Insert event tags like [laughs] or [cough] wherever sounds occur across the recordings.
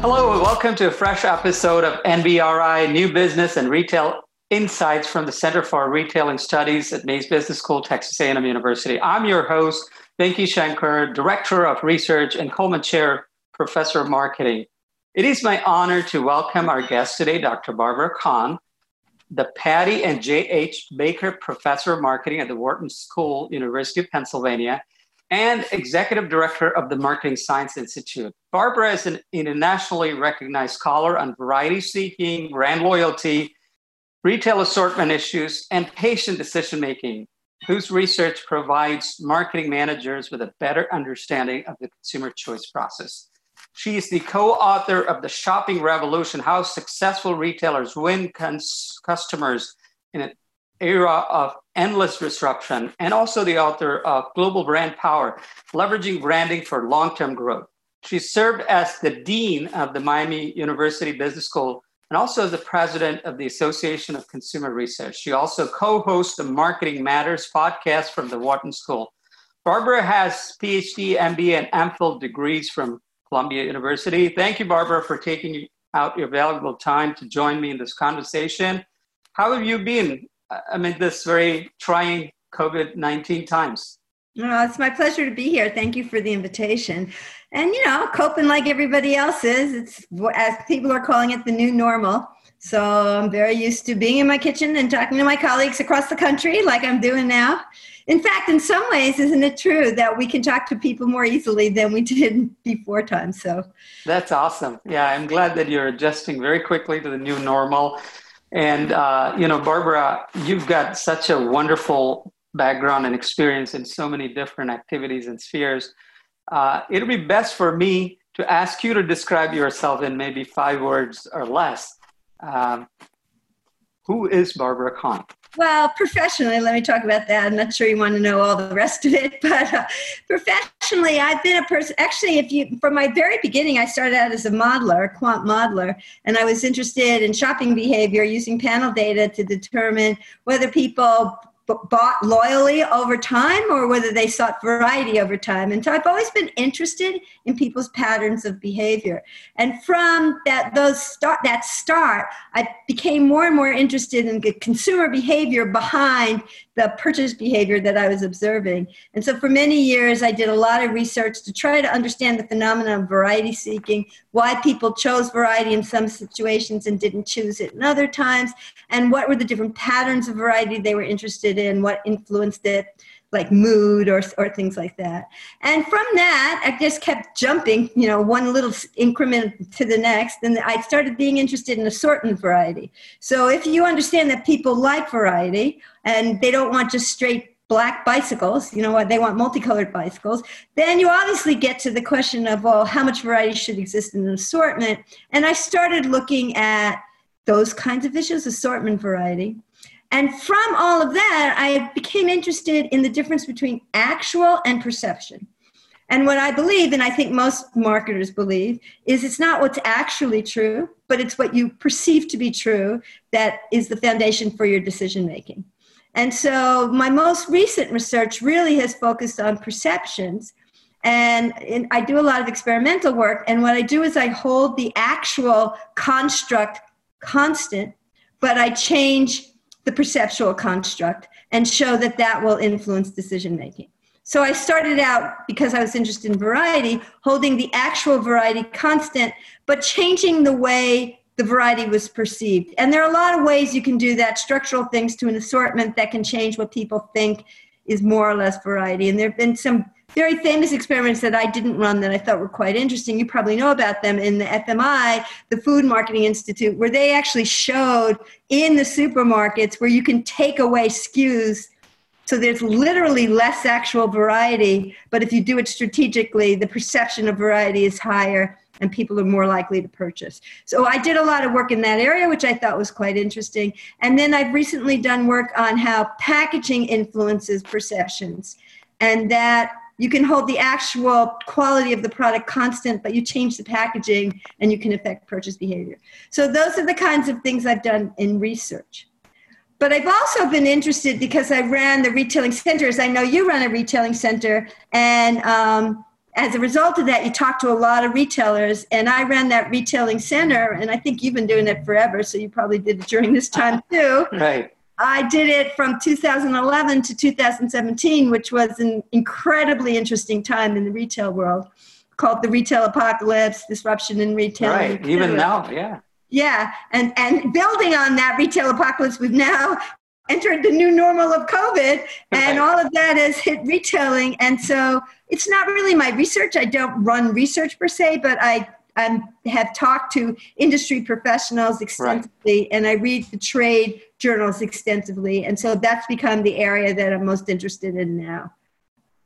Hello, and welcome to a fresh episode of NBRI New Business and Retail Insights from the Center for Retailing Studies at Mays Business School, Texas A&M University. I'm your host, Venky Shankar, Director of Research and Coleman Chair, Professor of Marketing. It is my honor to welcome our guest today, Dr. Barbara Kahn, the Patty and Jay H. Baker Professor of Marketing at the Wharton School, University of Pennsylvania, and executive director of the Marketing Science Institute. Barbara is an internationally recognized scholar on variety seeking, brand loyalty, retail assortment issues, and patient decision making, whose research provides marketing managers with a better understanding of the consumer choice process. She is the co author of The Shopping Revolution How Successful Retailers Win cons- Customers in an era of endless disruption, and also the author of Global Brand Power Leveraging Branding for Long Term Growth. She served as the Dean of the Miami University Business School and also as the president of the Association of Consumer Research. She also co hosts the Marketing Matters podcast from the Wharton School. Barbara has PhD, MBA, and MPhil degrees from Columbia University. Thank you, Barbara, for taking out your valuable time to join me in this conversation. How have you been amid this very trying COVID 19 times? Well, it's my pleasure to be here. Thank you for the invitation. And, you know, coping like everybody else is. It's, as people are calling it, the new normal. So I'm very used to being in my kitchen and talking to my colleagues across the country like I'm doing now. In fact, in some ways, isn't it true that we can talk to people more easily than we [laughs] did before time? So that's awesome. Yeah, I'm glad that you're adjusting very quickly to the new normal. And, uh, you know, Barbara, you've got such a wonderful background and experience in so many different activities and spheres. Uh, it'll be best for me to ask you to describe yourself in maybe five words or less. Um, who is Barbara Kahn? Well, professionally, let me talk about that. I'm not sure you want to know all the rest of it, [laughs] but uh, professionally, I've been a person. Actually, if you from my very beginning, I started out as a modeler, a quant modeler, and I was interested in shopping behavior using panel data to determine whether people bought loyally over time or whether they sought variety over time. And so I've always been interested in people's patterns of behavior. And from that those start that start, I became more and more interested in the consumer behavior behind the purchase behavior that I was observing. And so for many years, I did a lot of research to try to understand the phenomenon of variety seeking, why people chose variety in some situations and didn't choose it in other times, and what were the different patterns of variety they were interested in, what influenced it like mood or, or things like that. And from that, I just kept jumping, you know, one little increment to the next. And I started being interested in assortment variety. So if you understand that people like variety and they don't want just straight black bicycles, you know what, they want multicolored bicycles, then you obviously get to the question of, well, how much variety should exist in an assortment? And I started looking at those kinds of issues, assortment variety. And from all of that, I became interested in the difference between actual and perception. And what I believe, and I think most marketers believe, is it's not what's actually true, but it's what you perceive to be true that is the foundation for your decision making. And so my most recent research really has focused on perceptions. And, and I do a lot of experimental work. And what I do is I hold the actual construct constant, but I change the perceptual construct and show that that will influence decision making. So I started out because I was interested in variety, holding the actual variety constant, but changing the way the variety was perceived. And there are a lot of ways you can do that, structural things to an assortment that can change what people think is more or less variety. And there have been some very famous experiments that I didn't run that I thought were quite interesting. You probably know about them in the FMI, the Food Marketing Institute, where they actually showed in the supermarkets where you can take away SKUs. So there's literally less actual variety, but if you do it strategically, the perception of variety is higher and people are more likely to purchase. So I did a lot of work in that area, which I thought was quite interesting. And then I've recently done work on how packaging influences perceptions. And that you can hold the actual quality of the product constant, but you change the packaging and you can affect purchase behavior. So those are the kinds of things I've done in research. But I've also been interested because I ran the retailing centers. I know you run a retailing center, and um, as a result of that, you talk to a lot of retailers, and I ran that retailing center, and I think you've been doing it forever, so you probably did it during this time too. right. I did it from 2011 to 2017, which was an incredibly interesting time in the retail world, called the retail apocalypse, disruption in retail. Right, even now, yeah. Yeah, and and building on that retail apocalypse, we've now entered the new normal of COVID, [laughs] and all of that has hit retailing. And so it's not really my research. I don't run research per se, but I I have talked to industry professionals extensively, right. and I read the trade journals extensively, and so that's become the area that I'm most interested in now.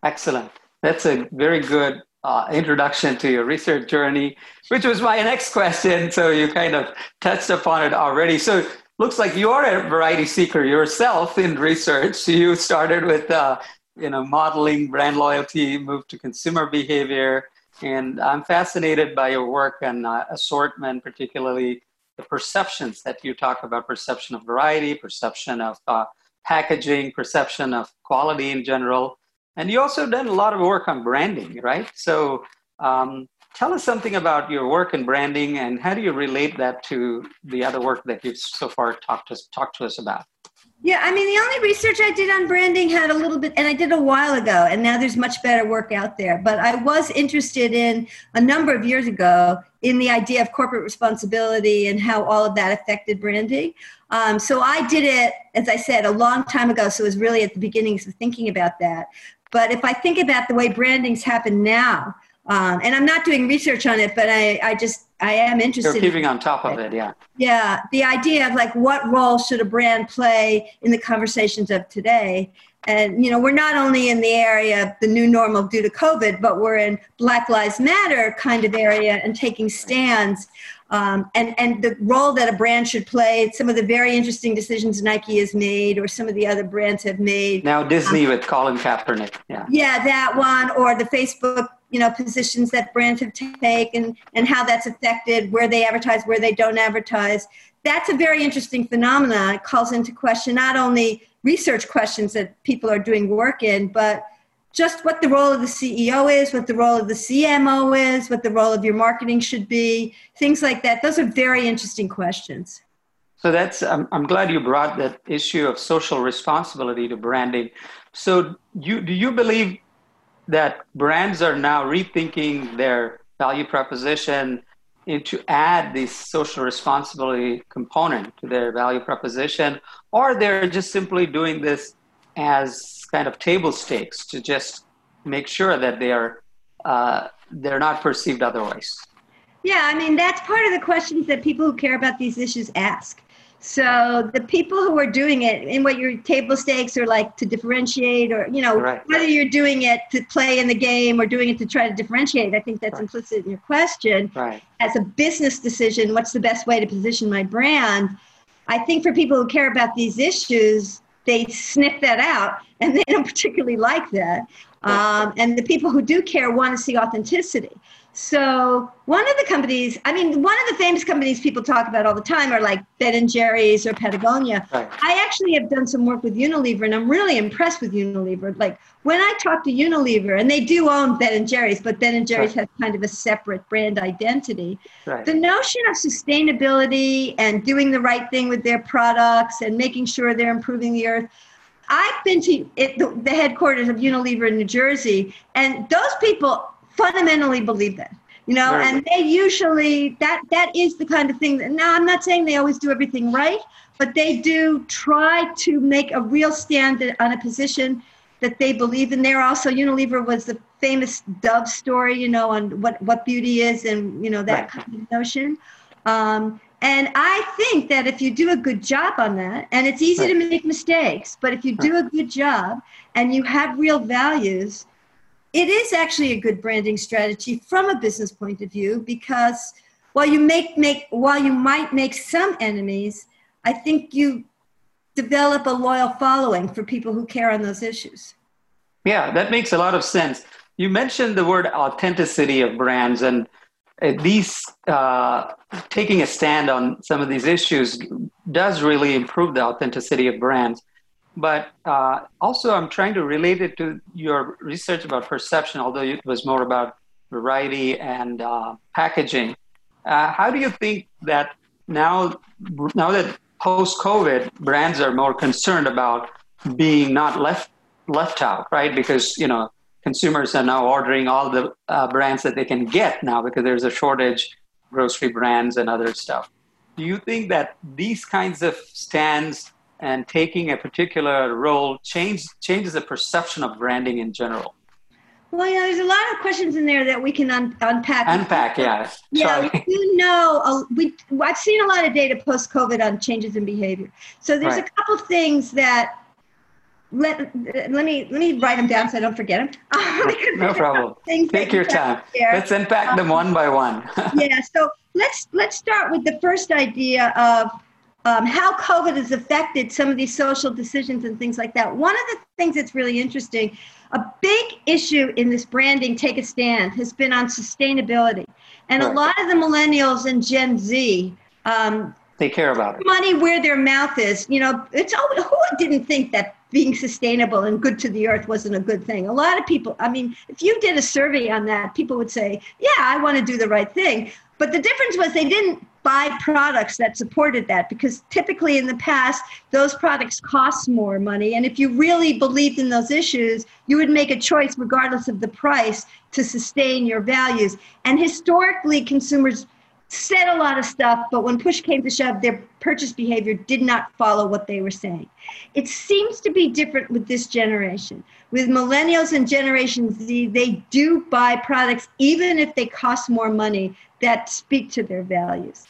Excellent. That's a very good uh, introduction to your research journey, which was my next question. So you kind of touched upon it already. So looks like you're a variety seeker yourself in research. You started with uh, you know modeling brand loyalty, moved to consumer behavior, and I'm fascinated by your work on uh, assortment, particularly the perceptions that you talk about: perception of variety, perception of uh, packaging, perception of quality in general. And you also done a lot of work on branding, right? So um, tell us something about your work in branding and how do you relate that to the other work that you've so far talked to, talked to us about? Yeah, I mean, the only research I did on branding had a little bit, and I did a while ago, and now there's much better work out there. But I was interested in a number of years ago in the idea of corporate responsibility and how all of that affected branding. Um, so I did it, as I said, a long time ago. So it was really at the beginnings of thinking about that. But if I think about the way brandings happen now, um, and I'm not doing research on it, but I, I just I am interested. You're keeping in on top of it, yeah. Yeah, the idea of like what role should a brand play in the conversations of today, and you know we're not only in the area of the new normal due to COVID, but we're in Black Lives Matter kind of area and taking stands. Um, and and the role that a brand should play. Some of the very interesting decisions Nike has made, or some of the other brands have made. Now Disney um, with Colin Kaepernick, yeah. Yeah, that one, or the Facebook you know positions that brands have taken and how that's affected where they advertise where they don't advertise that's a very interesting phenomenon it calls into question not only research questions that people are doing work in but just what the role of the ceo is what the role of the cmo is what the role of your marketing should be things like that. Those are very interesting questions. So that's I'm, I'm glad you brought that issue of social responsibility to branding. So you do you believe that brands are now rethinking their value proposition to add this social responsibility component to their value proposition, or they're just simply doing this as kind of table stakes to just make sure that they are uh, they're not perceived otherwise. Yeah, I mean that's part of the questions that people who care about these issues ask. So the people who are doing it in what your table stakes are like to differentiate or, you know, right. whether you're doing it to play in the game or doing it to try to differentiate, I think that's right. implicit in your question. Right. As a business decision, what's the best way to position my brand? I think for people who care about these issues, they sniff that out and they don't particularly like that. Um, and the people who do care want to see authenticity. So one of the companies, I mean, one of the famous companies people talk about all the time are like Ben and Jerry's or Patagonia. Right. I actually have done some work with Unilever, and I'm really impressed with Unilever. Like when I talk to Unilever, and they do own Ben and Jerry's, but Ben and Jerry's right. has kind of a separate brand identity. Right. The notion of sustainability and doing the right thing with their products and making sure they're improving the earth. I've been to it, the, the headquarters of Unilever in New Jersey, and those people fundamentally believe that you know Very and they usually that that is the kind of thing that now i'm not saying they always do everything right but they do try to make a real stand on a position that they believe in there also unilever was the famous dove story you know on what what beauty is and you know that right. kind of notion um, and i think that if you do a good job on that and it's easy right. to make mistakes but if you do a good job and you have real values it is actually a good branding strategy from a business point of view because while you make make while you might make some enemies, I think you develop a loyal following for people who care on those issues. Yeah, that makes a lot of sense. You mentioned the word authenticity of brands, and at least uh, taking a stand on some of these issues does really improve the authenticity of brands. But uh, also I'm trying to relate it to your research about perception, although it was more about variety and uh, packaging. Uh, how do you think that now, now that post COVID, brands are more concerned about being not left left out, right? Because you know consumers are now ordering all the uh, brands that they can get now because there's a shortage grocery brands and other stuff do you think that these kinds of stands and taking a particular role change changes the perception of branding in general well, yeah, there's a lot of questions in there that we can un- unpack. Unpack, yeah. Yeah, Sorry. we know. Uh, we I've seen a lot of data post COVID on changes in behavior. So there's right. a couple things that let, let me let me write them down so I don't forget them. [laughs] no problem. Take your time. Let's unpack um, them one by one. [laughs] yeah. So let's let's start with the first idea of um, how COVID has affected some of these social decisions and things like that. One of the things that's really interesting, a big issue in this branding, take a stand, has been on sustainability, and right. a lot of the millennials and Gen Z. Um, they care about it. Money where their mouth is. You know, it's always, who didn't think that being sustainable and good to the earth wasn't a good thing. A lot of people, I mean, if you did a survey on that, people would say, yeah, I want to do the right thing. But the difference was they didn't buy products that supported that because typically in the past, those products cost more money. And if you really believed in those issues, you would make a choice regardless of the price to sustain your values. And historically, consumers said a lot of stuff, but when push came to shove, their purchase behavior did not follow what they were saying. It seems to be different with this generation. With millennials and Generation Z, they do buy products even if they cost more money that speak to their values.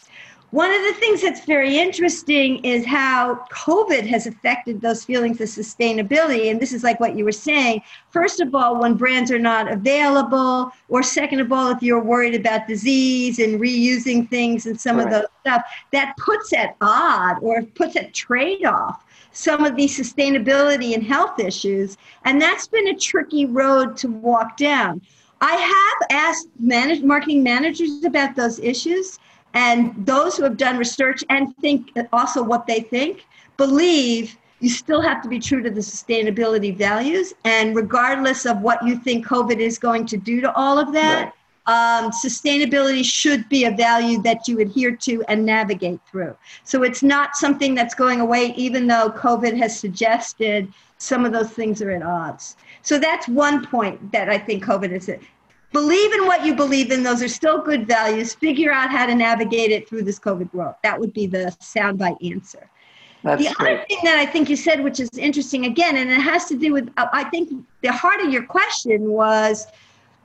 One of the things that's very interesting is how COVID has affected those feelings of sustainability. And this is like what you were saying. First of all, when brands are not available, or second of all, if you're worried about disease and reusing things and some right. of those stuff, that puts at odd or puts at trade off some of these sustainability and health issues. And that's been a tricky road to walk down. I have asked manage, marketing managers about those issues and those who have done research and think also what they think believe you still have to be true to the sustainability values. And regardless of what you think COVID is going to do to all of that, right. um, sustainability should be a value that you adhere to and navigate through. So it's not something that's going away, even though COVID has suggested some of those things are at odds. So that's one point that I think COVID is believe in what you believe in. Those are still good values. Figure out how to navigate it through this COVID world. That would be the soundbite answer. That's the great. other thing that I think you said, which is interesting again, and it has to do with, I think the heart of your question was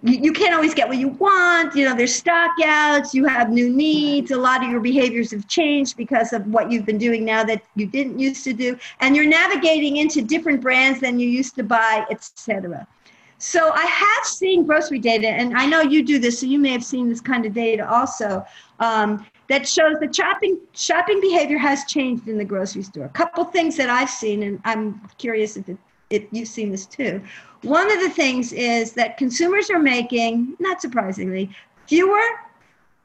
you, you can't always get what you want. You know, there's stockouts, you have new needs. A lot of your behaviors have changed because of what you've been doing now that you didn't used to do. And you're navigating into different brands than you used to buy, etc. So I have seen grocery data, and I know you do this, so you may have seen this kind of data also. Um, that shows that shopping shopping behavior has changed in the grocery store. A couple things that I've seen, and I'm curious if, it, if you've seen this too. One of the things is that consumers are making, not surprisingly, fewer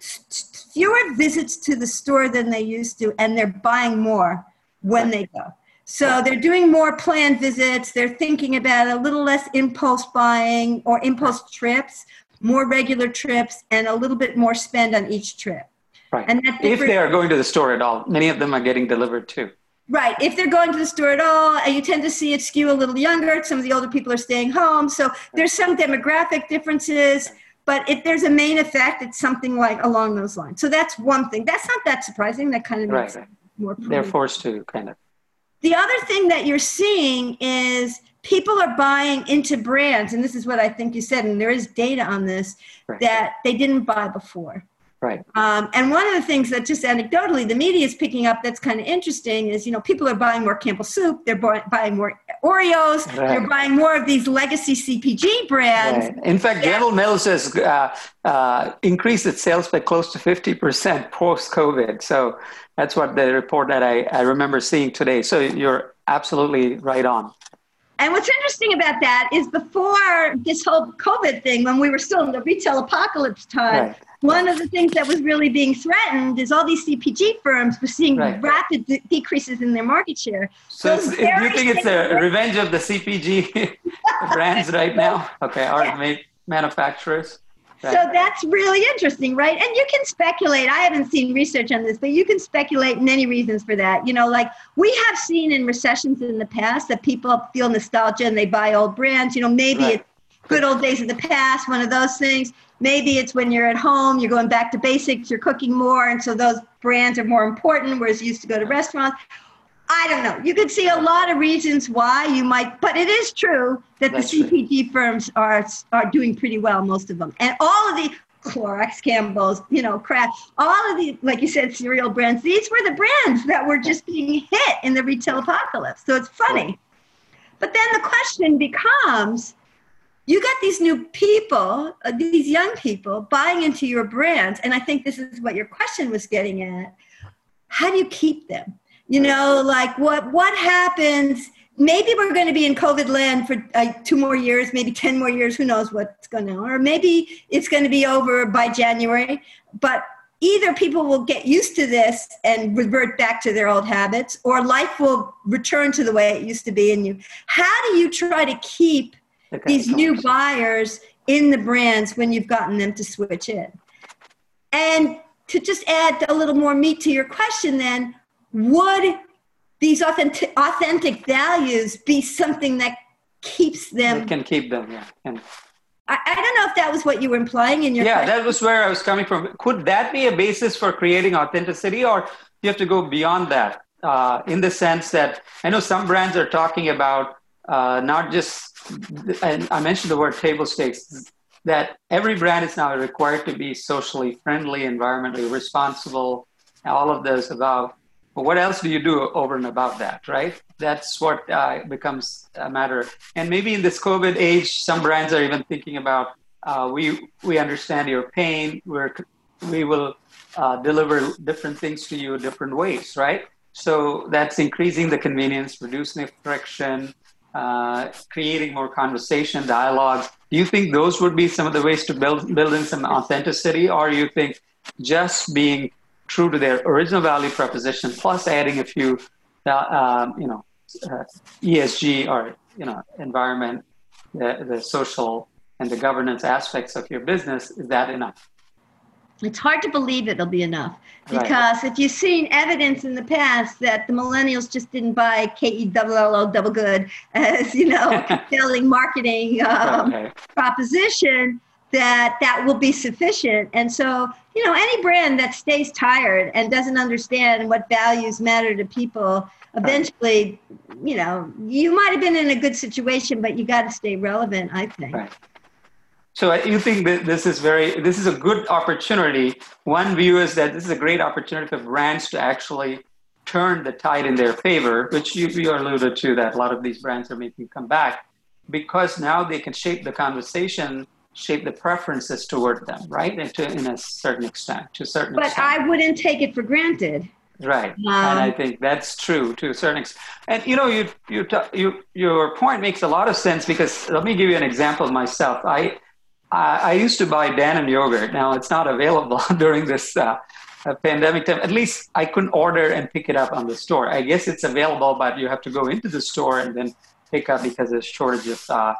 fewer visits to the store than they used to, and they're buying more when they go. So they're doing more planned visits. They're thinking about a little less impulse buying or impulse trips, more regular trips, and a little bit more spend on each trip. Right. And if they are going to the store at all, many of them are getting delivered too. Right. If they're going to the store at all, and you tend to see it skew a little younger. Some of the older people are staying home. So there's some demographic differences. But if there's a main effect, it's something like along those lines. So that's one thing. That's not that surprising. That kind of makes right. it more. They're forced to kind of the other thing that you're seeing is people are buying into brands, and this is what I think you said, and there is data on this, right. that they didn't buy before. Right. Um, and one of the things that just anecdotally the media is picking up that's kind of interesting is, you know, people are buying more Campbell soup, they're buying more Oreos, right. they're buying more of these legacy CPG brands. Right. In fact, General Mills has uh, uh, increased its sales by close to 50% post COVID. So that's what the report that I, I remember seeing today. So you're absolutely right on. And what's interesting about that is before this whole COVID thing, when we were still in the retail apocalypse time, right. One of the things that was really being threatened is all these CPG firms were seeing right. rapid de- decreases in their market share. So, do you think it's a revenge of the CPG [laughs] brands right now? Okay, or yeah. manufacturers? So that's really interesting, right? And you can speculate. I haven't seen research on this, but you can speculate many reasons for that. You know, like we have seen in recessions in the past that people feel nostalgia and they buy old brands. You know, maybe right. it's good old days of the past, one of those things. Maybe it's when you're at home, you're going back to basics, you're cooking more, and so those brands are more important, whereas you used to go to restaurants. I don't know. You could see a lot of reasons why you might, but it is true that That's the CPG true. firms are are doing pretty well, most of them, and all of the Clorox, Campbell's, you know, Kraft, all of the, like you said, cereal brands. These were the brands that were just being hit in the retail apocalypse. So it's funny. But then the question becomes, you got these new people, uh, these young people buying into your brands, and I think this is what your question was getting at. How do you keep them? you know like what what happens maybe we're going to be in covid land for uh, two more years maybe 10 more years who knows what's going on or maybe it's going to be over by january but either people will get used to this and revert back to their old habits or life will return to the way it used to be and you how do you try to keep these new buyers in the brands when you've gotten them to switch in. And to just add a little more meat to your question then would these authentic, authentic values be something that keeps them? It can keep them yeah and I, I, don't know if that was what you were implying in your yeah question. that was where i was coming from. Could that be a basis for creating authenticity or you have to go beyond that uh, in the sense that i know some brands are talking about uh, not just and i mentioned the word table stakes that every brand is now required to be socially friendly environmentally responsible all of those above but what else do you do over and above that, right? That's what uh, becomes a matter. And maybe in this COVID age, some brands are even thinking about uh, we we understand your pain. We're we will uh, deliver different things to you different ways, right? So that's increasing the convenience, reducing the friction, uh, creating more conversation, dialogue. Do you think those would be some of the ways to build build in some authenticity, or you think just being true to their original value proposition, plus adding a few, uh, um, you know, uh, ESG or you know, environment, the, the social and the governance aspects of your business. Is that enough? It's hard to believe it'll be enough because right. if you've seen evidence in the past that the millennials just didn't buy K E double L O double good as you know [laughs] compelling marketing um, proposition, that that will be sufficient. And so, you know, any brand that stays tired and doesn't understand what values matter to people, eventually, you know, you might have been in a good situation, but you got to stay relevant, I think. So you think that this is very, this is a good opportunity. One view is that this is a great opportunity for brands to actually turn the tide in their favor, which you, you alluded to that a lot of these brands are making come back because now they can shape the conversation shape the preferences toward them, right? And to, in a certain extent, to a certain but extent. I wouldn't take it for granted. Right, um, and I think that's true to a certain extent. And you know, you you you your point makes a lot of sense because let me give you an example of myself. I I, used to buy Dannon yogurt. Now it's not available [laughs] during this uh, uh, pandemic time. At least I couldn't order and pick it up on the store. I guess it's available, but you have to go into the store and then pick up because there's shortage of uh,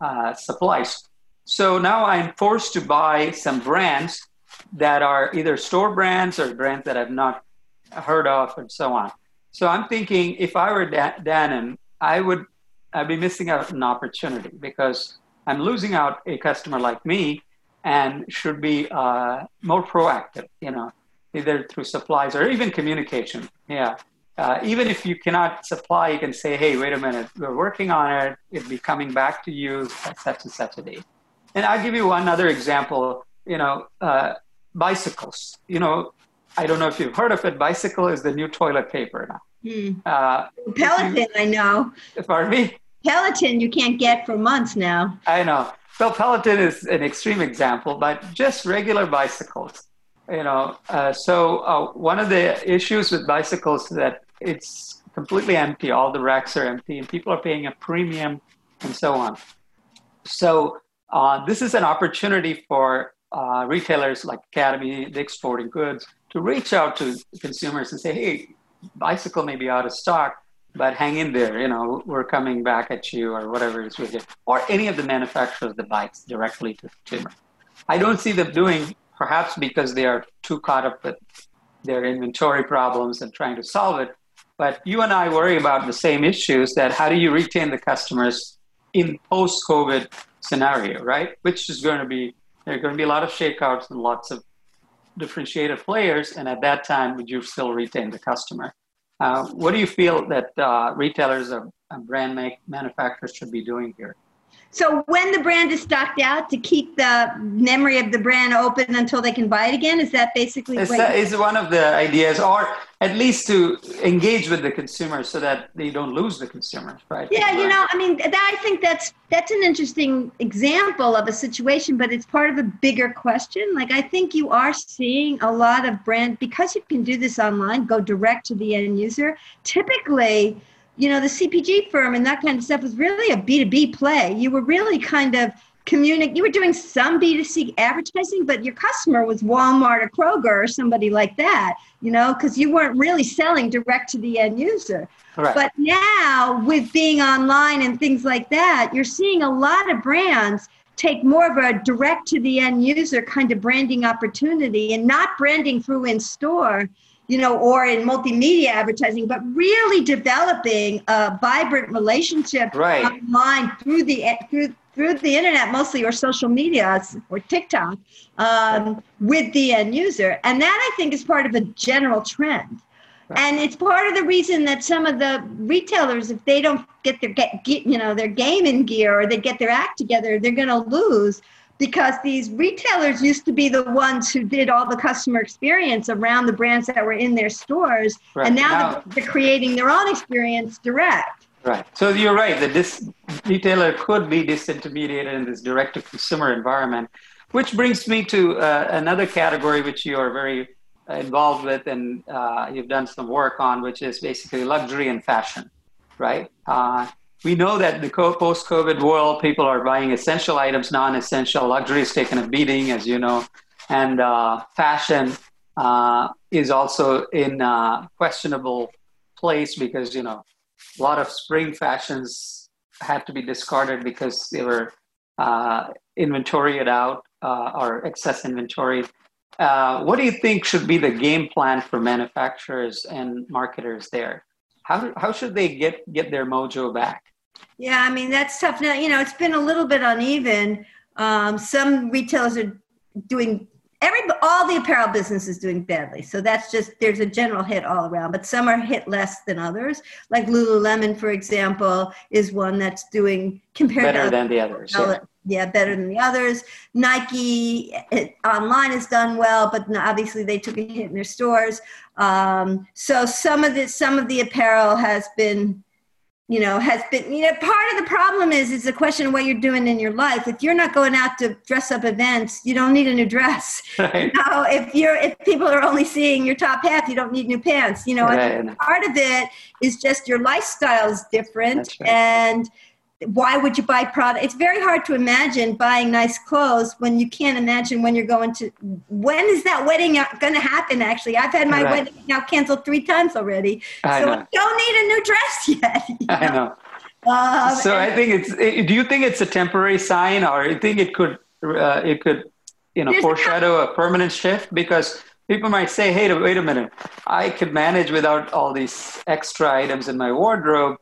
uh supplies. So now I'm forced to buy some brands that are either store brands or brands that I've not heard of and so on. So I'm thinking if I were Dannon, I would I'd be missing out an opportunity because I'm losing out a customer like me and should be uh, more proactive, you know, either through supplies or even communication. Yeah. Uh, even if you cannot supply, you can say, hey, wait a minute, we're working on it. It'll be coming back to you at such and such a date. And I'll give you one other example. You know, uh, bicycles. You know, I don't know if you've heard of it. Bicycle is the new toilet paper now. Hmm. Uh, Peloton, you, I know. Pardon me. Peloton, you can't get for months now. I know. So Peloton is an extreme example, but just regular bicycles. You know, uh, so uh, one of the issues with bicycles is that it's completely empty. All the racks are empty, and people are paying a premium, and so on. So uh, this is an opportunity for uh, retailers like Academy, Dick's Sporting Goods, to reach out to consumers and say, "Hey, bicycle may be out of stock, but hang in there. You know, we're coming back at you, or whatever it is with it, or any of the manufacturers that bikes directly to the consumer." I don't see them doing, perhaps because they are too caught up with their inventory problems and trying to solve it. But you and I worry about the same issues that how do you retain the customers in post-COVID scenario, right? Which is going to be there are going to be a lot of shakeouts and lots of differentiated players, and at that time, would you still retain the customer? Uh, what do you feel that uh, retailers or brand make, manufacturers should be doing here? So when the brand is stocked out, to keep the memory of the brand open until they can buy it again, is that basically? Is, that, is one of the ideas, or at least to engage with the consumer so that they don't lose the consumer, right? Yeah, you know, I mean, that, I think that's that's an interesting example of a situation, but it's part of a bigger question. Like I think you are seeing a lot of brand because you can do this online, go direct to the end user. Typically you know, the CPG firm and that kind of stuff was really a B2B play. You were really kind of communicating, you were doing some B2C advertising, but your customer was Walmart or Kroger or somebody like that, you know, because you weren't really selling direct to the end user. Correct. But now, with being online and things like that, you're seeing a lot of brands take more of a direct to the end user kind of branding opportunity and not branding through in store you know, or in multimedia advertising, but really developing a vibrant relationship right. online through the through through the internet, mostly or social media or TikTok, um, with the end user, and that I think is part of a general trend. And it's part of the reason that some of the retailers, if they don't get their get, get you know their gaming gear or they get their act together, they're going to lose because these retailers used to be the ones who did all the customer experience around the brands that were in their stores right. and now, now they're creating their own experience direct. Right. So you're right that this retailer could be disintermediated in this direct to consumer environment which brings me to uh, another category which you are very involved with and uh, you've done some work on which is basically luxury and fashion right? Uh, we know that the post COVID world, people are buying essential items, non essential. Luxury is taking a beating, as you know. And uh, fashion uh, is also in a questionable place because, you know, a lot of spring fashions had to be discarded because they were uh, inventoried out uh, or excess inventory. Uh, what do you think should be the game plan for manufacturers and marketers there? How, how should they get, get their mojo back? Yeah, I mean that's tough. Now you know it's been a little bit uneven. Um, some retailers are doing every all the apparel business is doing badly. So that's just there's a general hit all around, but some are hit less than others. Like Lululemon, for example, is one that's doing compared better to than the others. Yeah. yeah. better than the others. Nike it, online has done well, but obviously they took a hit in their stores. Um, so some of the some of the apparel has been you know has been you know part of the problem is is a question of what you're doing in your life if you're not going out to dress up events you don't need a new dress [laughs] right. you know if you're if people are only seeing your top half you don't need new pants you know right. part of it is just your lifestyle is different right. and why would you buy product it's very hard to imagine buying nice clothes when you can't imagine when you're going to when is that wedding going to happen actually? I've had my right. wedding now canceled three times already. I so know. I don't need a new dress [laughs] yet you know? i know? um, so i think it's do you think it's a temporary sign or you think it could uh, it could you know foreshadow a permanent shift? Because people might say hey wait a minute. I could manage without all these extra items in my wardrobe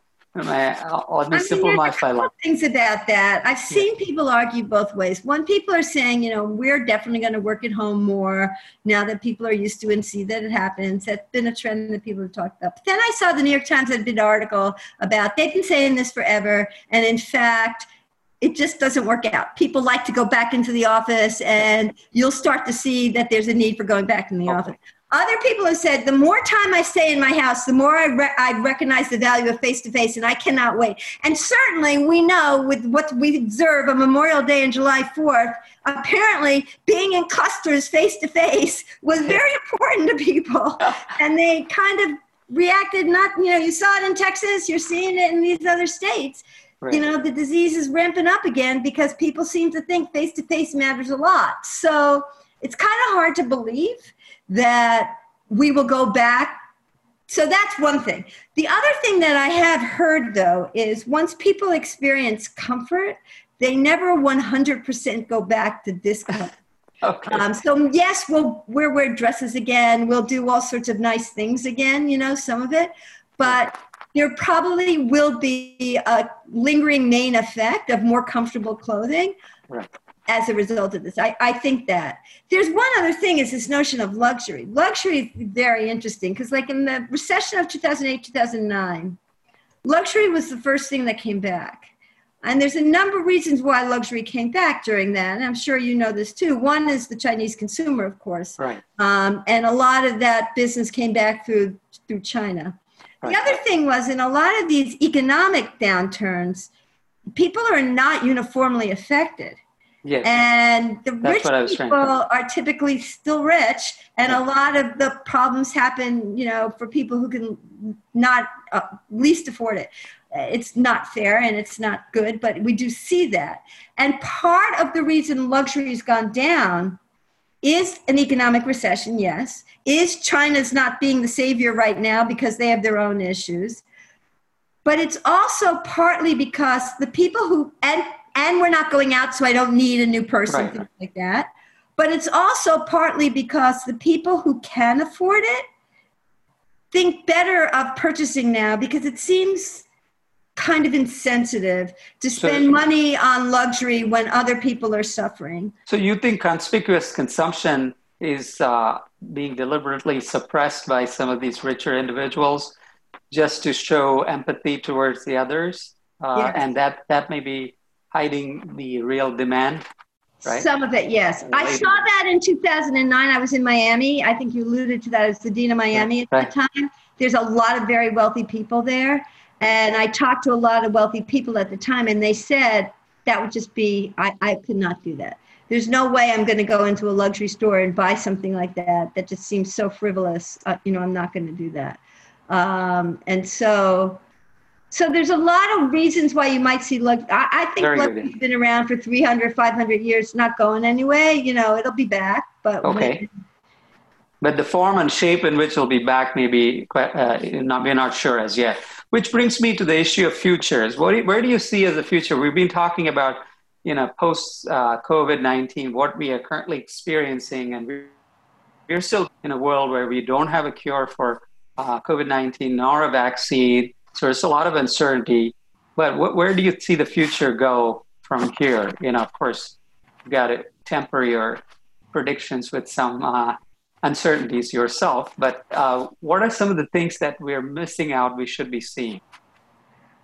I mean, simplify my Things about that. I've seen yeah. people argue both ways. One, people are saying, you know, we're definitely going to work at home more now that people are used to and see that it happens. That's been a trend that people have talked about. But then I saw the New York Times had an article about they've been saying this forever, and in fact, it just doesn't work out. People like to go back into the office, and you'll start to see that there's a need for going back in the okay. office. Other people have said the more time I stay in my house, the more I, re- I recognize the value of face to face, and I cannot wait. And certainly, we know with what we observe on Memorial Day and July 4th, apparently being in clusters face to face was very important to people. [laughs] And they kind of reacted not, you know, you saw it in Texas, you're seeing it in these other states. Right. You know, the disease is ramping up again because people seem to think face to face matters a lot. So it's kind of hard to believe that we will go back. So that's one thing. The other thing that I have heard, though, is once people experience comfort, they never 100% go back to discomfort. [laughs] Okay. Um, so yes, we'll we'll wear dresses again. We'll do all sorts of nice things again. You know, some of it, but there probably will be a lingering main effect of more comfortable clothing right. As a result of this. I, I think that there's one other thing is this notion of luxury. Luxury is very interesting because, like in the recession of 2008 2009, luxury was the first thing that came back and there's a number of reasons why luxury came back during that. And I'm sure you know this too. One is the Chinese consumer, of course. Right. Um, and a lot of that business came back through through China. Right. The other thing was in a lot of these economic downturns, people are not uniformly affected. Yes. And the That's rich people are typically still rich, and a lot of the problems happen, you know, for people who can not uh, least afford it it's not fair and it's not good, but we do see that. And part of the reason luxury has gone down is an economic recession, yes. Is China's not being the savior right now because they have their own issues. But it's also partly because the people who, and, and we're not going out, so I don't need a new person, right. things like that. But it's also partly because the people who can afford it think better of purchasing now because it seems kind of insensitive to spend so, money on luxury when other people are suffering. So you think conspicuous consumption is uh, being deliberately suppressed by some of these richer individuals just to show empathy towards the others, uh, yes. and that that may be hiding the real demand. Right? Some of it, yes. I saw that in 2009. I was in Miami. I think you alluded to that as the dean of Miami at right. the time. There's a lot of very wealthy people there and I talked to a lot of wealthy people at the time, and they said that would just be, I, I could not do that. There's no way I'm going to go into a luxury store and buy something like that. That just seems so frivolous. Uh, you know, I'm not going to do that. Um, and so, so there's a lot of reasons why you might see luxury. I, I think luxury's been around for 300, 500 years, not going anyway. You know, it'll be back. But okay. When, but the form and shape in which it'll be back, maybe uh, not, we're not sure as yet. Which brings me to the issue of futures. What do where do you see as the future? We've been talking about, you know, post uh, COVID 19, what we are currently experiencing, and we're still in a world where we don't have a cure for uh, COVID 19 nor a vaccine. So there's a lot of uncertainty. But wh- where do you see the future go from here? You know, of course, you've got to temper your predictions with some uh, uncertainties yourself, but uh, what are some of the things that we're missing out we should be seeing?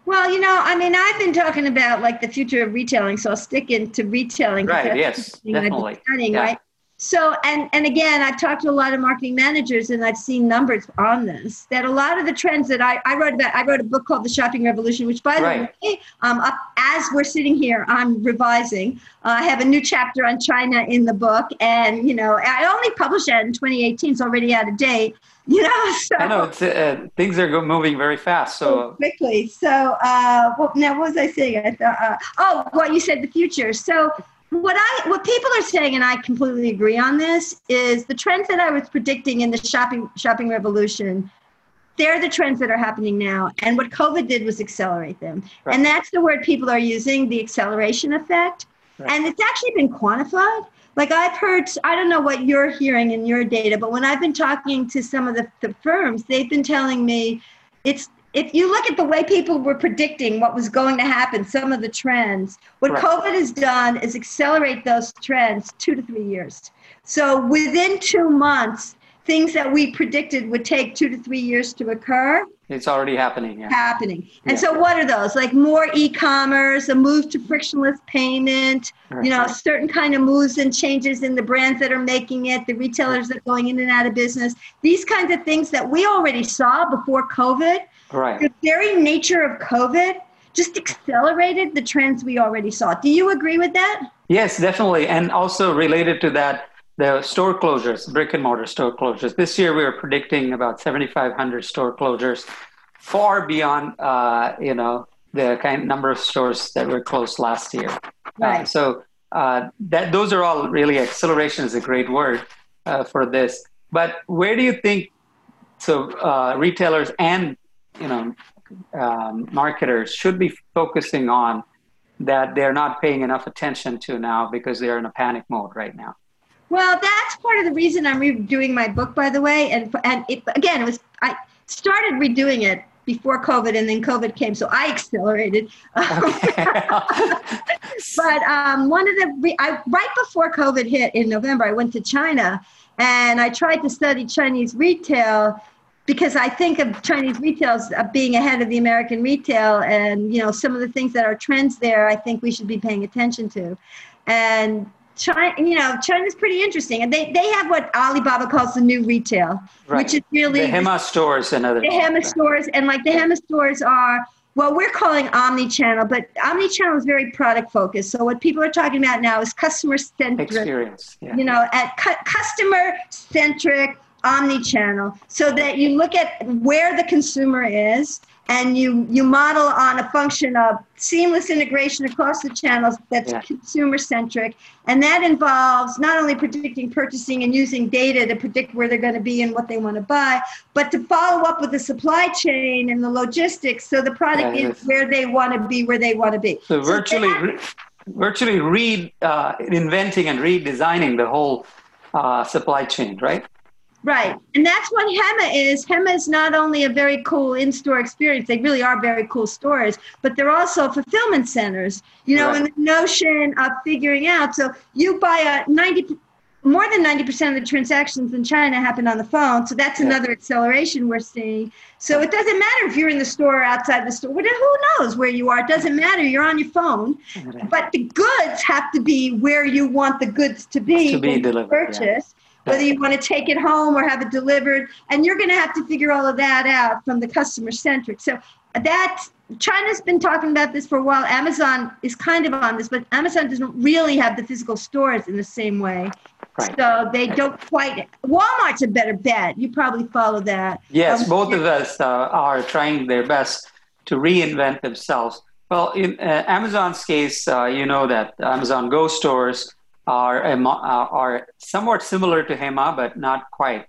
Well, you know, I mean, I've been talking about like the future of retailing, so I'll stick into retailing. Right. Yes. Definitely. Studying, yeah. Right. So, and, and again, I've talked to a lot of marketing managers and I've seen numbers on this that a lot of the trends that I, I wrote about, I wrote a book called The Shopping Revolution, which by right. the way, um, up, as we're sitting here, I'm revising. Uh, I have a new chapter on China in the book. And, you know, I only published that in 2018. It's already out of date. [laughs] You know, so, I know uh, things are moving very fast. So quickly. So, uh, well, now what was I saying? I thought, uh, oh, well, you said the future. So what I what people are saying, and I completely agree on this, is the trends that I was predicting in the shopping shopping revolution. They're the trends that are happening now, and what COVID did was accelerate them. Right. And that's the word people are using, the acceleration effect. Right. And it's actually been quantified. Like I've heard, I don't know what you're hearing in your data, but when I've been talking to some of the, the firms, they've been telling me it's if you look at the way people were predicting what was going to happen, some of the trends, what right. COVID has done is accelerate those trends two to three years. So within two months, things that we predicted would take two to three years to occur. It's already happening. Yeah. Happening. And yeah. so, what are those? Like more e-commerce, a move to frictionless payment. Right. You know, certain kind of moves and changes in the brands that are making it, the retailers that are going in and out of business. These kinds of things that we already saw before COVID Right. The very nature of COVID just accelerated the trends we already saw. Do you agree with that? Yes, definitely. And also related to that, the store closures, brick and mortar store closures. This year, we are predicting about 7,500 store closures, far beyond uh, you know the kind number of stores that were closed last year. Right. Uh, so uh, that those are all really acceleration is a great word uh, for this. But where do you think so uh, retailers and you know um, marketers should be focusing on that they're not paying enough attention to now because they're in a panic mode right now? Well, that's part of the reason I'm redoing my book, by the way. And and it, again, it was I started redoing it before COVID, and then COVID came, so I accelerated. Okay. [laughs] but um, one of the I, right before COVID hit in November, I went to China, and I tried to study Chinese retail because I think of Chinese retail as being ahead of the American retail, and you know some of the things that are trends there. I think we should be paying attention to, and China, you know, China's pretty interesting, and they they have what Alibaba calls the new retail, right. which is really the Hema stores and other the Hema stores, and like the Hema stores are well, we're calling omni-channel, but omni-channel is very product focused. So what people are talking about now is customer centric experience. Yeah. You know, at cu- customer centric omni-channel, so that you look at where the consumer is and you you model on a function of seamless integration across the channels that's yeah. consumer centric and that involves not only predicting purchasing and using data to predict where they're going to be and what they want to buy but to follow up with the supply chain and the logistics so the product yeah, is where they want to be where they want to be. So virtually so virtually re uh, inventing and redesigning the whole uh, supply chain right Right. And that's what Hema is. Hema is not only a very cool in store experience, they really are very cool stores, but they're also fulfillment centers, you know, right. and the notion of figuring out. So you buy a 90, more than 90% of the transactions in China happen on the phone. So that's yeah. another acceleration we're seeing. So it doesn't matter if you're in the store or outside the store. Who knows where you are? It doesn't matter. You're on your phone. But the goods have to be where you want the goods to be, to be delivered, purchase. Yeah whether you want to take it home or have it delivered. And you're going to have to figure all of that out from the customer centric. So that China's been talking about this for a while. Amazon is kind of on this, but Amazon doesn't really have the physical stores in the same way. Right. So they don't quite. Walmart's a better bet. You probably follow that. Yes, um, both of us uh, are trying their best to reinvent themselves. Well, in uh, Amazon's case, uh, you know that Amazon Go stores are uh, are somewhat similar to Hema, but not quite.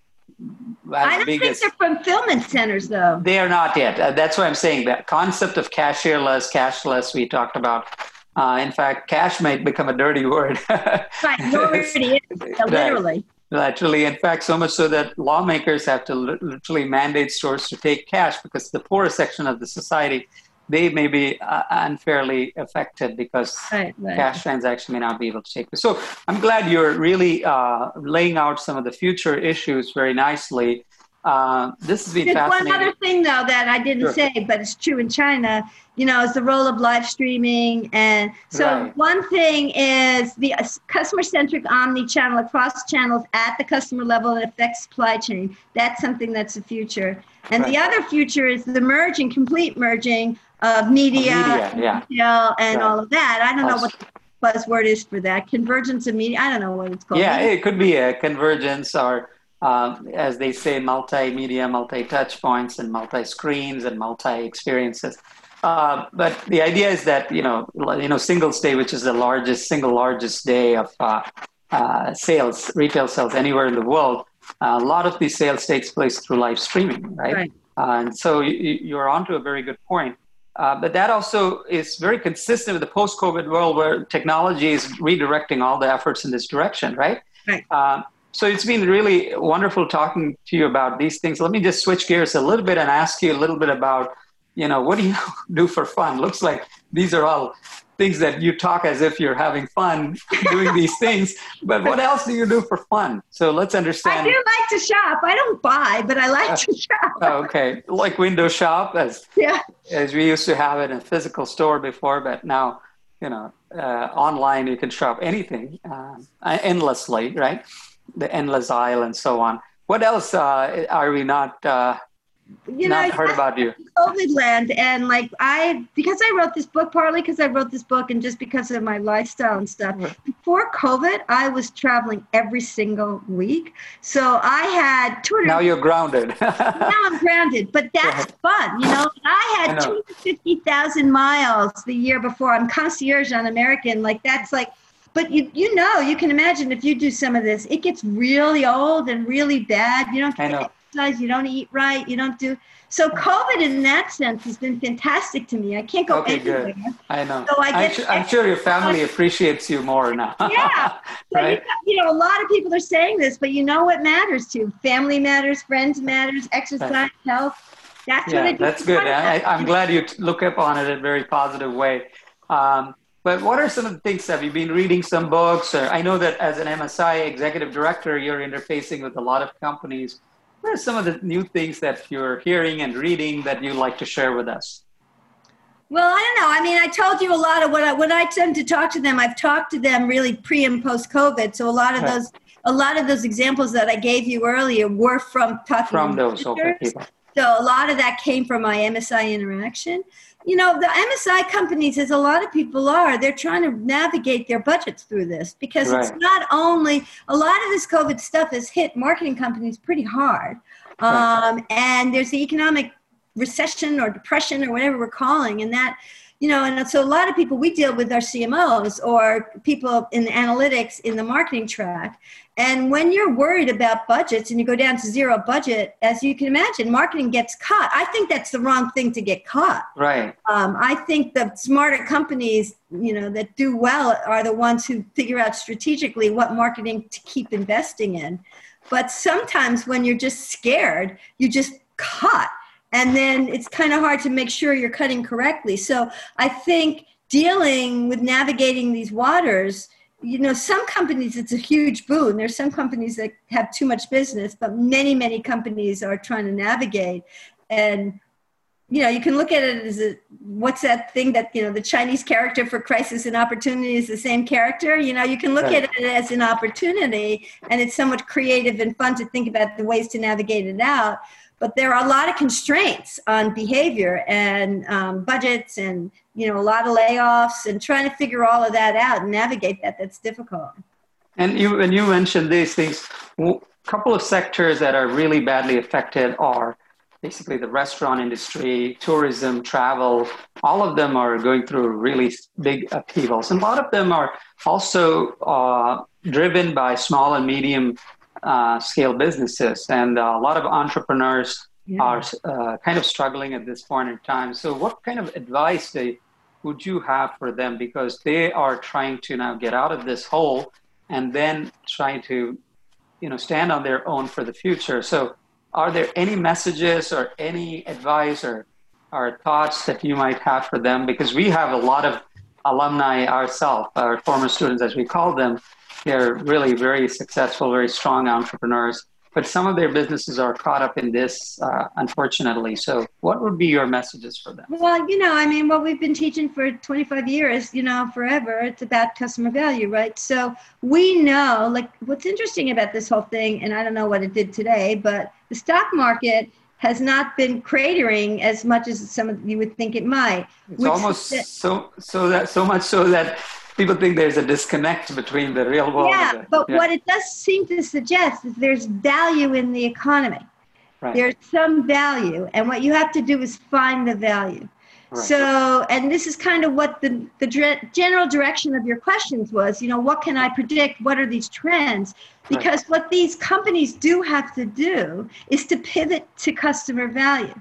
I don't think as, they're fulfillment centers, though. They are not yet. Uh, that's what I'm saying. That concept of cashierless, cashless, we talked about. Uh, in fact, cash might become a dirty word. [laughs] right, already [laughs] literally. Literally, in fact, so much so that lawmakers have to literally mandate stores to take cash because the poorest section of the society they may be uh, unfairly affected because right, right. cash transaction may not be able to take place. So I'm glad you're really uh, laying out some of the future issues very nicely. Uh, this has been There's fascinating. One other thing, though, that I didn't sure. say, but it's true in China. You know, is the role of live streaming, and so right. one thing is the customer-centric omni-channel across channels at the customer level and affects supply chain. That's something that's the future. And right. the other future is the merging, complete merging of media, media yeah. and right. all of that. I don't know what the buzzword is for that. Convergence of media. I don't know what it's called. Yeah, it could be a convergence or, um, as they say, multimedia, multi-touch points, and multi-screens and multi-experiences. Uh, but the idea is that you know, you know, Singles Day, which is the largest single largest day of uh, uh, sales, retail sales anywhere in the world, a lot of these sales takes place through live streaming, right? right. Uh, and so you, you're onto a very good point. Uh, but that also is very consistent with the post COVID world where technology is redirecting all the efforts in this direction, right? Right. Uh, so it's been really wonderful talking to you about these things. Let me just switch gears a little bit and ask you a little bit about, you know, what do you [laughs] do for fun? Looks like these are all things that you talk as if you're having fun [laughs] doing these things. But what else do you do for fun? So let's understand. I do like to shop. I don't buy, but I like to shop. Oh, okay, like window shop as [laughs] yeah as we used to have it in a physical store before, but now you know uh, online you can shop anything uh, endlessly, right? The endless aisle and so on. What else uh, are we not? You Not know, heard about you. COVID land, and like I, because I wrote this book, partly because I wrote this book, and just because of my lifestyle and stuff. Right. Before COVID, I was traveling every single week, so I had 200. Now you're grounded. [laughs] now I'm grounded, but that's fun. You know, I had 250,000 miles the year before. I'm concierge on American. Like, that's like, but you, you know, you can imagine if you do some of this, it gets really old and really bad. You don't I get know. Exercise, you don't eat right, you don't do. So, COVID in that sense has been fantastic to me. I can't go Okay, anywhere. good. I know. So I I'm, get- I'm sure your family appreciates you more now. [laughs] Yeah. [laughs] So right? you, you know, a lot of people are saying this, but you know what matters too? Family matters, friends matters, exercise, health. That's what Yeah, it that's good. I, I'm glad you look upon it in a very positive way. Um, but what are some of the things? Have you been reading some books? Or I know that as an MSI executive director, you're interfacing with a lot of companies. What are some of the new things that you're hearing and reading that you'd like to share with us? Well, I don't know. I mean, I told you a lot of what I when I tend to talk to them. I've talked to them really pre and post COVID. So a lot of Right. those, a lot of those examples that I gave you earlier were from talking From those people. So a lot of that came from my MSI interaction. You know, the MSI companies, as a lot of people are, they're trying to navigate their budgets through this because it's not only a lot of this COVID stuff has hit marketing companies pretty hard. Right. Um, and there's the economic recession or depression or whatever we're calling, and that you know, and so a lot of people we deal with are CMOs or people in analytics in the marketing track. And when you're worried about budgets and you go down to zero budget, as you can imagine, marketing gets cut. I think that's the wrong thing to get cut. Right. Um, I think the smarter companies, you know, that do well are the ones who figure out strategically what marketing to keep investing in. But sometimes when you're just scared, you just cut. And then it's kind of hard to make sure you're cutting correctly. So I think dealing with navigating these waters, you know, some companies it's a huge boon. There's some companies that have too much business, but many, many companies are trying to navigate. And you know, you can look at it as a what's that thing that you know the Chinese character for crisis and opportunity is the same character. You know, you can look Right. at it as an opportunity, and it's somewhat creative and fun to think about the ways to navigate it out. But there are a lot of constraints on behavior and um, budgets, and you know, a lot of layoffs, and trying to figure all of that out and navigate that. That's difficult. And you, when you mentioned these things, a couple of sectors that are really badly affected are basically the restaurant industry, tourism, travel. All of them are going through really big upheavals, and a lot of them are also uh, driven by small and medium uh, scale businesses, and uh, a lot of entrepreneurs Yeah. are uh, kind of struggling at this point in time. So, what kind of advice they, would you have for them? Because they are trying to now get out of this hole and then trying to, you know, stand on their own for the future. So, are there any messages or any advice or, or thoughts that you might have for them? Because we have a lot of alumni ourselves, our former students, as we call them. They're really very successful, very strong entrepreneurs but some of their businesses are caught up in this, uh, unfortunately. So, what would be your messages for them? Well, you know, I mean, what we've been teaching for 25 years, you know, forever, it's about customer value, right? So we know, like, what's interesting about this whole thing, and I don't know what it did today, but the stock market has not been cratering as much as some of you would think it might. It's almost so so that so much so that people think there's a disconnect between the real world. yeah, and the, but what it does seem to suggest is there's value in the economy. right, There's some value, and what you have to do is find the value. right, So, and this is kind of what the, the general direction of your questions was, you know, what can I predict? What are these trends? Because what these companies do have to do is to pivot to customer value.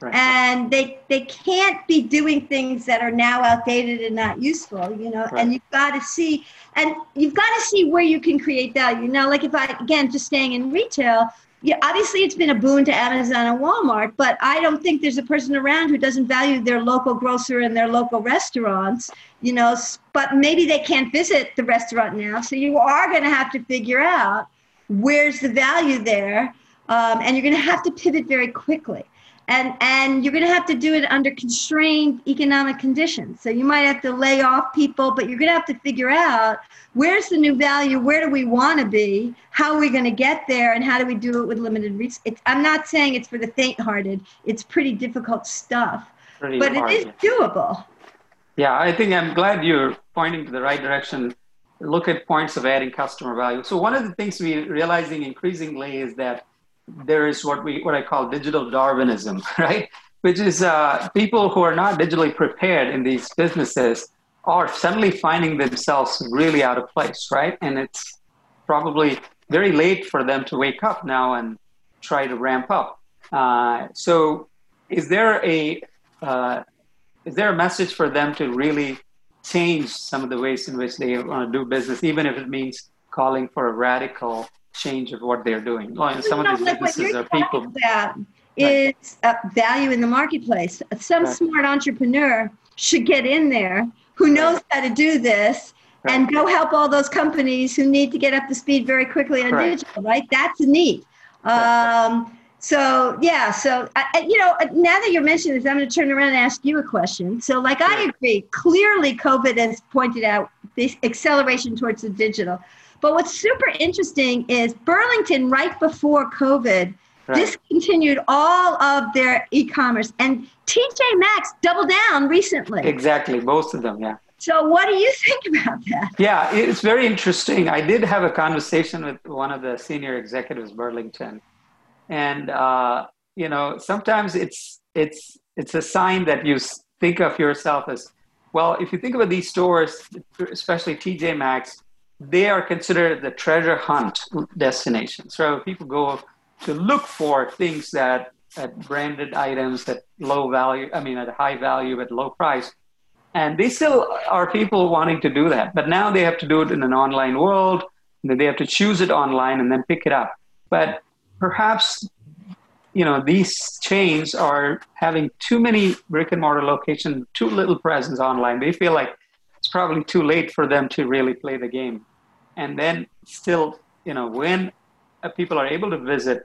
Right, And they, they can't be doing things that are now outdated and not useful, you know, Right. and you've got to see, and you've got to see where you can create value. Now, like if I, again, just staying in retail, yeah, obviously it's been a boon to Amazon and Walmart, but I don't think there's a person around who doesn't value their local grocer and their local restaurants, you know, but maybe they can't visit the restaurant now. So you are going to have to figure out where's the value there, um, and you're going to have to pivot very quickly. And and you're going to have to do it under constrained economic conditions. So you might have to lay off people but you're going to have to figure out where's the new value where do we want to be how are we going to get there and how do we do it with limited resources i'm not saying it's for the faint hearted it's pretty difficult stuff pretty but hard, it is doable. Yeah i think i'm glad you're pointing to the right direction. Look at points of adding customer value. So one of the things we're realizing increasingly is that there is what we what I call digital Darwinism, [laughs] right? Which is uh, people who are not digitally prepared in these businesses are suddenly finding themselves really out of place, right? And it's probably very late for them to wake up now and try to ramp up. Uh, so, is there a uh, is there a message for them to really change some of the ways in which they want to do business, even if it means calling for a radical change of what they're doing. Well, and some of these like businesses are people. About is right. value in the marketplace. Some right. smart entrepreneur should get in there who knows right. how to do this and go help all those companies who need to get up to speed very quickly on digital. Right? That's neat. Um, so yeah, so I, you know, now that you're mentioning this, I'm going to turn around and ask you a question. So, like, I agree. Clearly, COVID has pointed out this acceleration towards the digital. But what's super interesting is Burlington, right before COVID, right. discontinued all of their e-commerce, and TJ Maxx doubled down recently. Exactly, most of them, yeah. So, what do you [laughs] think about that? Yeah, it's very interesting. I did have a conversation with one of the senior executives, Burlington, and uh, you know, sometimes it's it's it's a sign that you think of yourself as well. If you think about these stores, especially TJ Maxx, they are considered the treasure hunt destination. So people go to look for things that at branded items at low value, I mean, at high value, at low price. And they still are people wanting to do that. But now they have to do it in an online world. They have to choose it online and then pick it up. But perhaps, you know, these chains are having too many brick and mortar locations, too little presence online. They feel like it's probably too late for them to really play the game. And then still, you know, when uh, people are able to visit,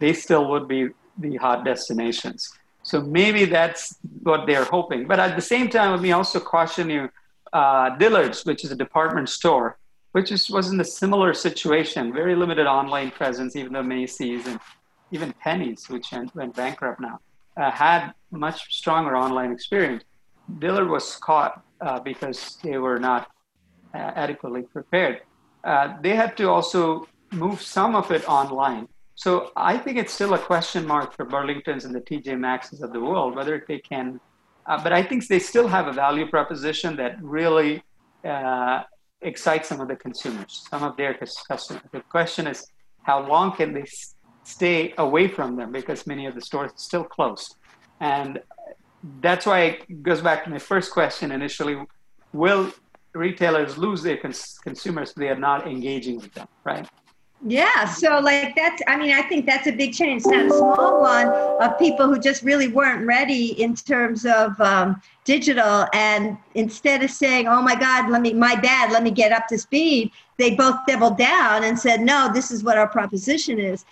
they still would be the hot destinations. So maybe that's what they're hoping. But at the same time, let me also caution you, uh, Dillard's, which is a department store, which is, was in a similar situation, very limited online presence, even though Macy's and even Penney's, which went, went bankrupt now, uh, had much stronger online experience. Dillard was caught uh, because they were not uh, adequately prepared. Uh, they had to also move some of it online. So I think it's still a question mark for Burlingtons and the TJ Maxxes of the world whether they can. Uh, but I think they still have a value proposition that really uh, excites some of the consumers, some of their customers. The question is, how long can they stay away from them because many of the stores are still closed? And that's why it goes back to my first question initially will retailers lose their cons- consumers they are not engaging with them right? Yeah so like that's i mean i think that's a big change. Not a small one of people who just really weren't ready in terms of um, digital and instead of saying oh my god let me my bad let me get up to speed they both doubled down and said no this is what our proposition is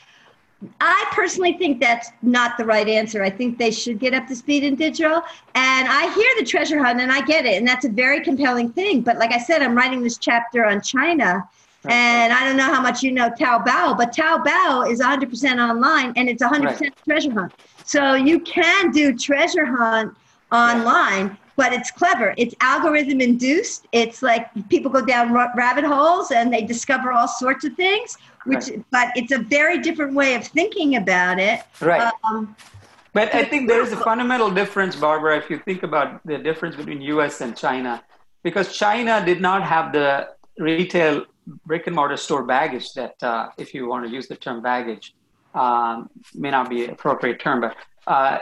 I personally think that's not the right answer. I think they should get up to speed in digital. And I hear the treasure hunt and I get it. And that's a very compelling thing. But like I said, I'm writing this chapter on China. And I don't know how much you know Taobao, but Taobao is 100% online and it's 100% right. treasure hunt. So you can do treasure hunt online, but it's clever. It's algorithm induced. It's like people go down rabbit holes and they discover all sorts of things which right. but it's a very different way of thinking about it. Right. Um, but i think there is a fundamental difference barbara if you think about the difference between us and china because china did not have the retail brick and mortar store baggage that uh, if you want to use the term baggage um, may not be an appropriate term but uh,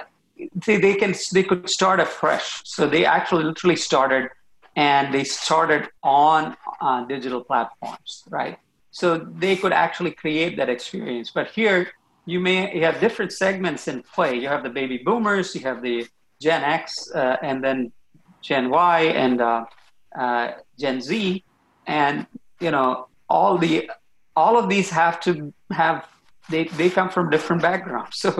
they, they can they could start afresh. So they actually literally started and they started on uh, digital platforms right so they could actually create that experience. But here, you may you have different segments in play. You have the baby boomers, you have the Gen X, uh, and then Gen Y and uh, uh, Gen Z, and you know all the all of these have to have they they come from different backgrounds. [laughs] So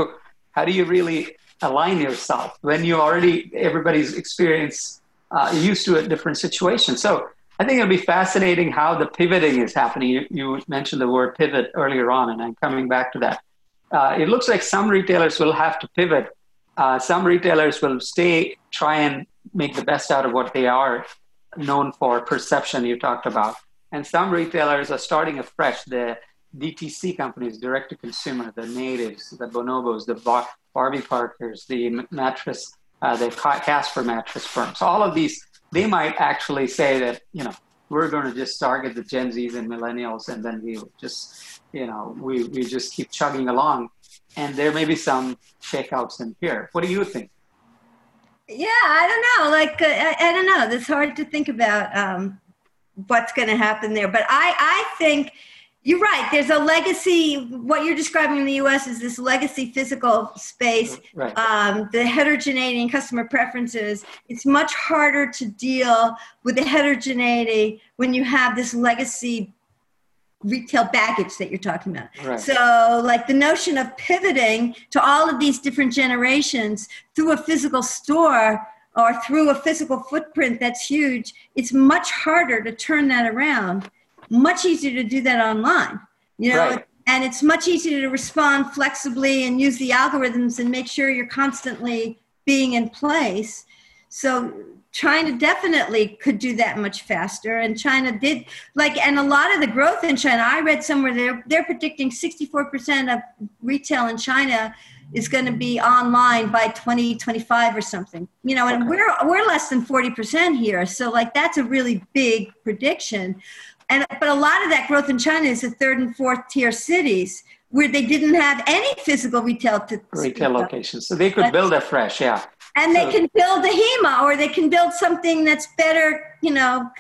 how do you really align yourself when you already everybody's experience uh, used to a different situation. So I think it'll be fascinating how the pivoting is happening. You, you mentioned the word pivot earlier on, and I'm coming back to that. Uh, it looks like some retailers will have to pivot. Uh, some retailers will stay, try and make the best out of what they are known for, perception you talked about. And some retailers are starting afresh. The DTC companies, direct to consumer, the natives, the bonobos, the Bar- Warby Parkers, the mattress, uh, the Casper mattress firms. All of these they might actually say that you know we're going to just target the Gen Zs and millennials, and then we just you know we we just keep chugging along, and there may be some shakeouts in here. What do you think? Yeah, I don't know. Like uh, I, I, don't know. It's hard to think about um, what's going to happen there, but I I think you're right. There's a legacy. What you're describing in the U.S. is this legacy physical space. Right. Um, the heterogeneity in customer preferences. It's much harder to deal with the heterogeneity when you have this legacy retail baggage that you're talking about. Right. So, like the notion of pivoting to all of these different generations through a physical store or through a physical footprint that's huge, it's much harder to turn that around much easier to do that online you know right. and it's much easier to respond flexibly and use the algorithms and make sure you're constantly being in place so china definitely could do that much faster and china did like and a lot of the growth in china i read somewhere they're they're predicting 64% of retail in china is going to be online by 2025 or something you know and okay. we're we're less than 40% here so like that's a really big prediction and but a lot of that growth in China is the third and fourth tier cities where they didn't have any physical retail to retail locations. So they could build afresh, yeah. And so, they can build a HEMA or they can build something that's better, you know,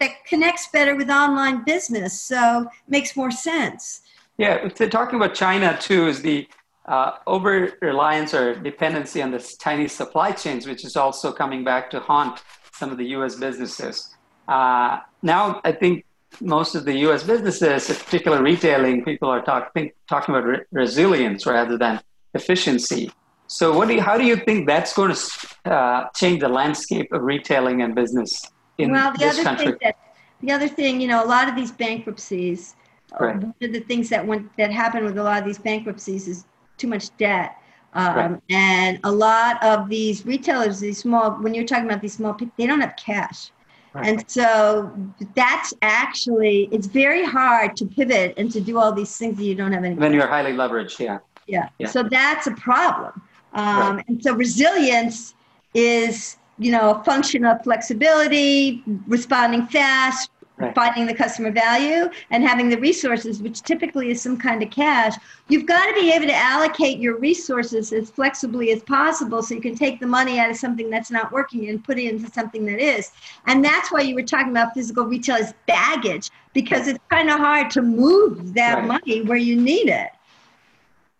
that connects better with online business. So makes more sense. Yeah, if they're talking about China too, is the uh, over reliance or dependency on the Chinese supply chains, which is also coming back to haunt some of the U.S. businesses. Uh, now, I think most of the U.S. businesses, particularly retailing, people are talk, think, talking about re- resilience rather than efficiency. So, what do you, how do you think that's going to uh, change the landscape of retailing and business in well, the this other country? Thing that, the other thing, you know, a lot of these bankruptcies, uh, right. one of the things that went that happened with a lot of these bankruptcies is too much debt. Um, right. And a lot of these retailers, these small, when you're talking about these small people, they don't have cash. And so that's actually, it's very hard to pivot and to do all these things that you don't have any. When you're highly leveraged, yeah. Yeah. yeah. So that's a problem. Um, right. And so resilience is, you know, a function of flexibility, responding fast, right. finding the customer value and having the resources, which typically is some kind of cash, you've got to be able to allocate your resources as flexibly as possible so you can take the money out of something that's not working and put it into something that is. And that's why you were talking about physical retail as baggage, because it's kind of hard to move that right. money where you need it.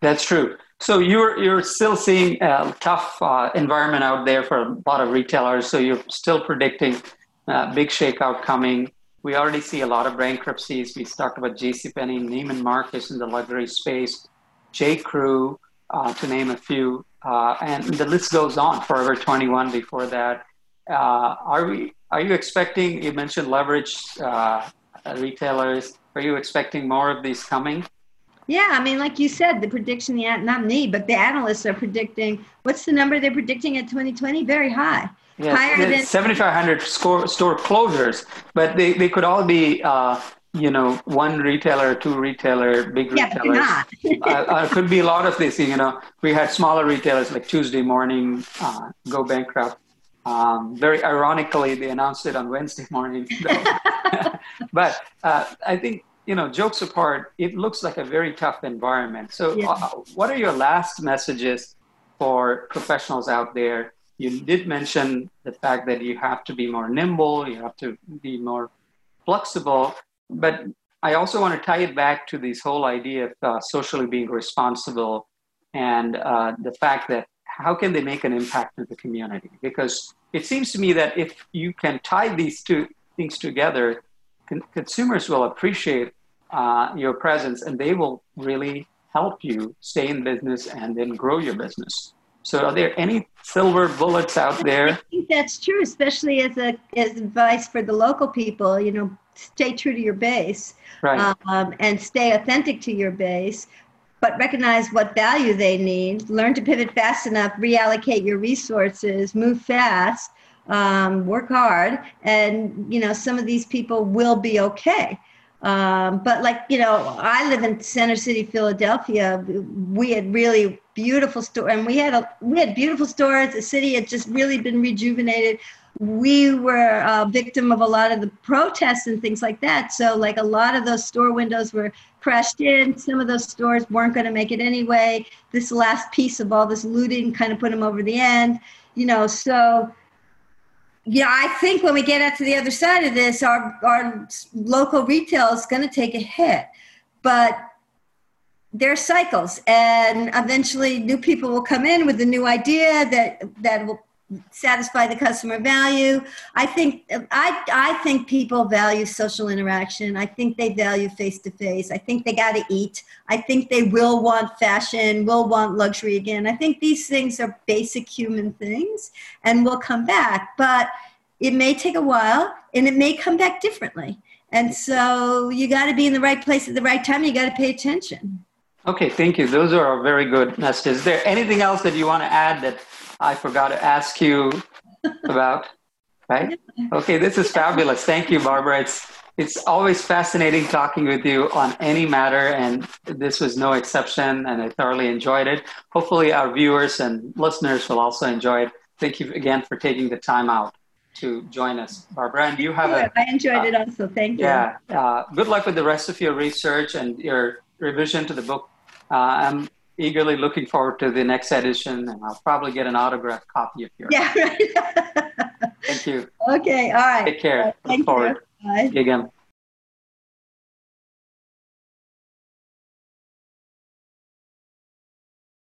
That's true. So you're you're still seeing a tough uh, environment out there for a lot of retailers. So you're still predicting uh, big shakeout coming. We already see a lot of bankruptcies. We talked about JCPenney, Neiman Marcus in the luxury space, J. Crew, uh, to name a few, uh, and the list goes on. Forever 21 before that. Uh, are we? Are you expecting? You mentioned leverage uh, retailers. Are you expecting more of these coming? Yeah, I mean, like you said, the prediction, the not me, but the analysts are predicting. What's the number they're predicting at 2020? Very high. Yes, higher than 7,500 store, store closures, but they, they could all be, uh, you know, one retailer, two retailer, big yeah, retailers. uh, [laughs] uh, could be a lot of this. You know, we had smaller retailers like Tuesday morning uh, go bankrupt. Um, very ironically, they announced it on Wednesday morning. [laughs] [laughs] but uh, I think you know, jokes apart, it looks like a very tough environment. So, yeah. uh, what are your last messages for professionals out there you did mention the fact that you have to be more nimble, you have to be more flexible, but I also want to tie it back to this whole idea of uh, socially being responsible and uh, the fact that how can they make an impact in the community? Because it seems to me that if you can tie these two things together, con- consumers will appreciate uh, your presence and they will really help you stay in business and then grow your business. So, are there any silver bullets out there? I think that's true, especially as a as advice for the local people. You know, stay true to your base, right. um, and stay authentic to your base. But recognize what value they need. Learn to pivot fast enough. Reallocate your resources. Move fast. Um, work hard, and you know some of these people will be okay. Um, but like you know, I live in Center City, Philadelphia. We had really beautiful store, and we had a we had beautiful stores. The city had just really been rejuvenated. We were a victim of a lot of the protests and things like that. So like a lot of those store windows were crashed in. Some of those stores weren't going to make it anyway. This last piece of all this looting kind of put them over the end. You know, so yeah, I think when we get out to the other side of this, our, our local retail is going to take a hit. But there are cycles, and eventually new people will come in with a new idea that, that will satisfy the customer value. I think I I think people value social interaction. I think they value face to face. I think they got to eat. I think they will want fashion, will want luxury again. I think these things are basic human things and will come back, but it may take a while and it may come back differently. And so you got to be in the right place at the right time. You got to pay attention. Okay, thank you. Those are very good messages. Is there anything else that you want to add that I forgot to ask you about, right? [laughs] Okay, this is fabulous. Thank you, Barbara. It's it's always fascinating talking with you on any matter, and this was no exception, and I thoroughly enjoyed it. Hopefully, our viewers and listeners will also enjoy it. Thank you again for taking the time out to join us, Barbara. And you have a. I enjoyed uh, it also. Thank you. Yeah. Uh, good luck with the rest of your research and your revision to the book. Uh, I'm eagerly looking forward to the next edition, and I'll probably get an autographed copy of yours. Yeah, right. [laughs] Thank you. Okay, all right. Take care. Thank Look forward. You. Bye. again.